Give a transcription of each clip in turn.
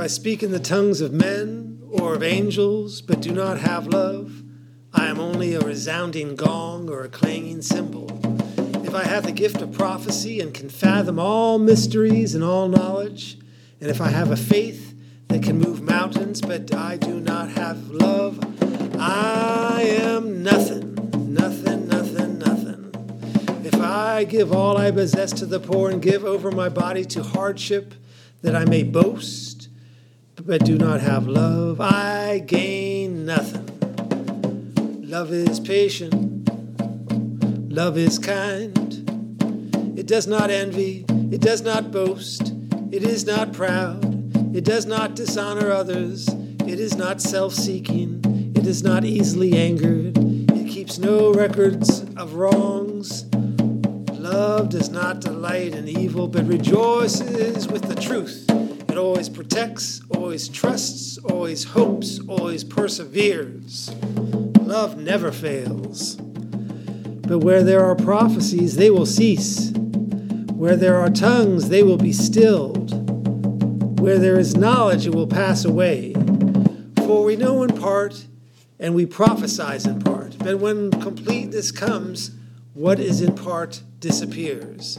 If I speak in the tongues of men or of angels, but do not have love, I am only a resounding gong or a clanging cymbal. If I have the gift of prophecy and can fathom all mysteries and all knowledge, and if I have a faith that can move mountains, but I do not have love, I am nothing, nothing, nothing, nothing. If I give all I possess to the poor and give over my body to hardship, that I may boast, but do not have love, I gain nothing. Love is patient, love is kind. It does not envy, it does not boast, it is not proud, it does not dishonor others, it is not self seeking, it is not easily angered, it keeps no records of wrongs. Love does not delight in evil, but rejoices with the truth. It always protects, always trusts, always hopes, always perseveres. Love never fails. But where there are prophecies, they will cease. Where there are tongues, they will be stilled. Where there is knowledge, it will pass away. For we know in part, and we prophesy in part. But when completeness comes, what is in part disappears.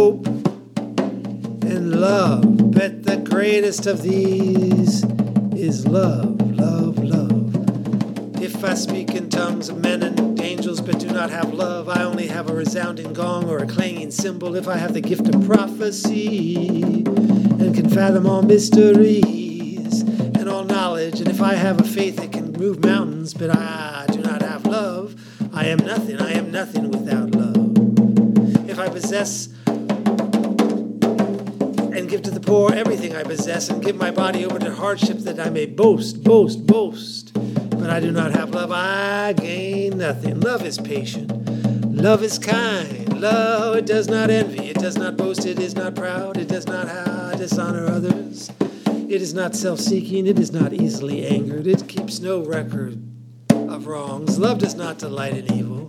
hope, and love. But the greatest of these is love, love, love. If I speak in tongues of men and angels but do not have love, I only have a resounding gong or a clanging cymbal. If I have the gift of prophecy and can fathom all mysteries and all knowledge, and if I have a faith that can move mountains but I do not have love, I am nothing. I am nothing without love. If I possess give to the poor everything I possess, and give my body over to hardship that I may boast, boast, boast, but I do not have love, I gain nothing. Love is patient. Love is kind. Love it does not envy. It does not boast. It is not proud. It does not uh, dishonor others. It is not self seeking. It is not easily angered. It keeps no record of wrongs. Love does not delight in evil,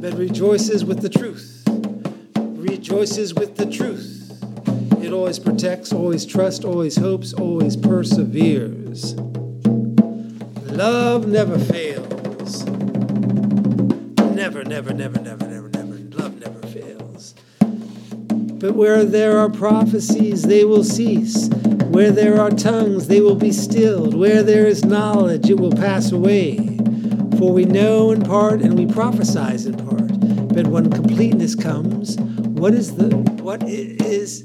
but rejoices with the truth. Rejoices with the truth. Always protects, always trusts, always hopes, always perseveres. Love never fails. Never, never, never, never, never, never. Love never fails. But where there are prophecies, they will cease. Where there are tongues, they will be stilled. Where there is knowledge, it will pass away. For we know in part and we prophesy in part. But when completeness comes, what is the what is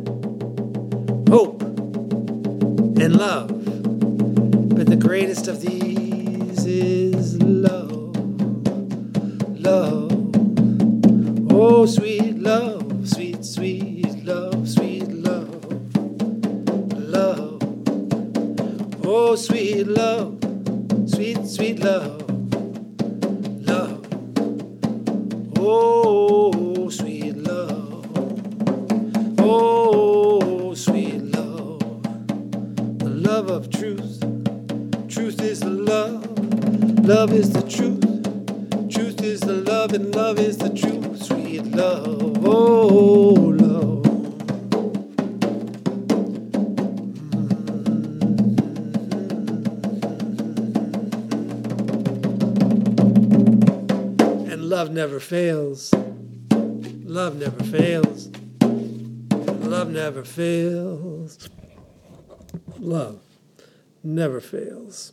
hope, and love. But the greatest of these is love. Love. Oh, sweet love, sweet, sweet love, sweet love. Love. Oh, sweet love, sweet, sweet love. Love is the truth. Truth is the love, and love is the truth. Sweet love. Oh, love. And love never fails. Love never fails. Love never fails. Love. never fails.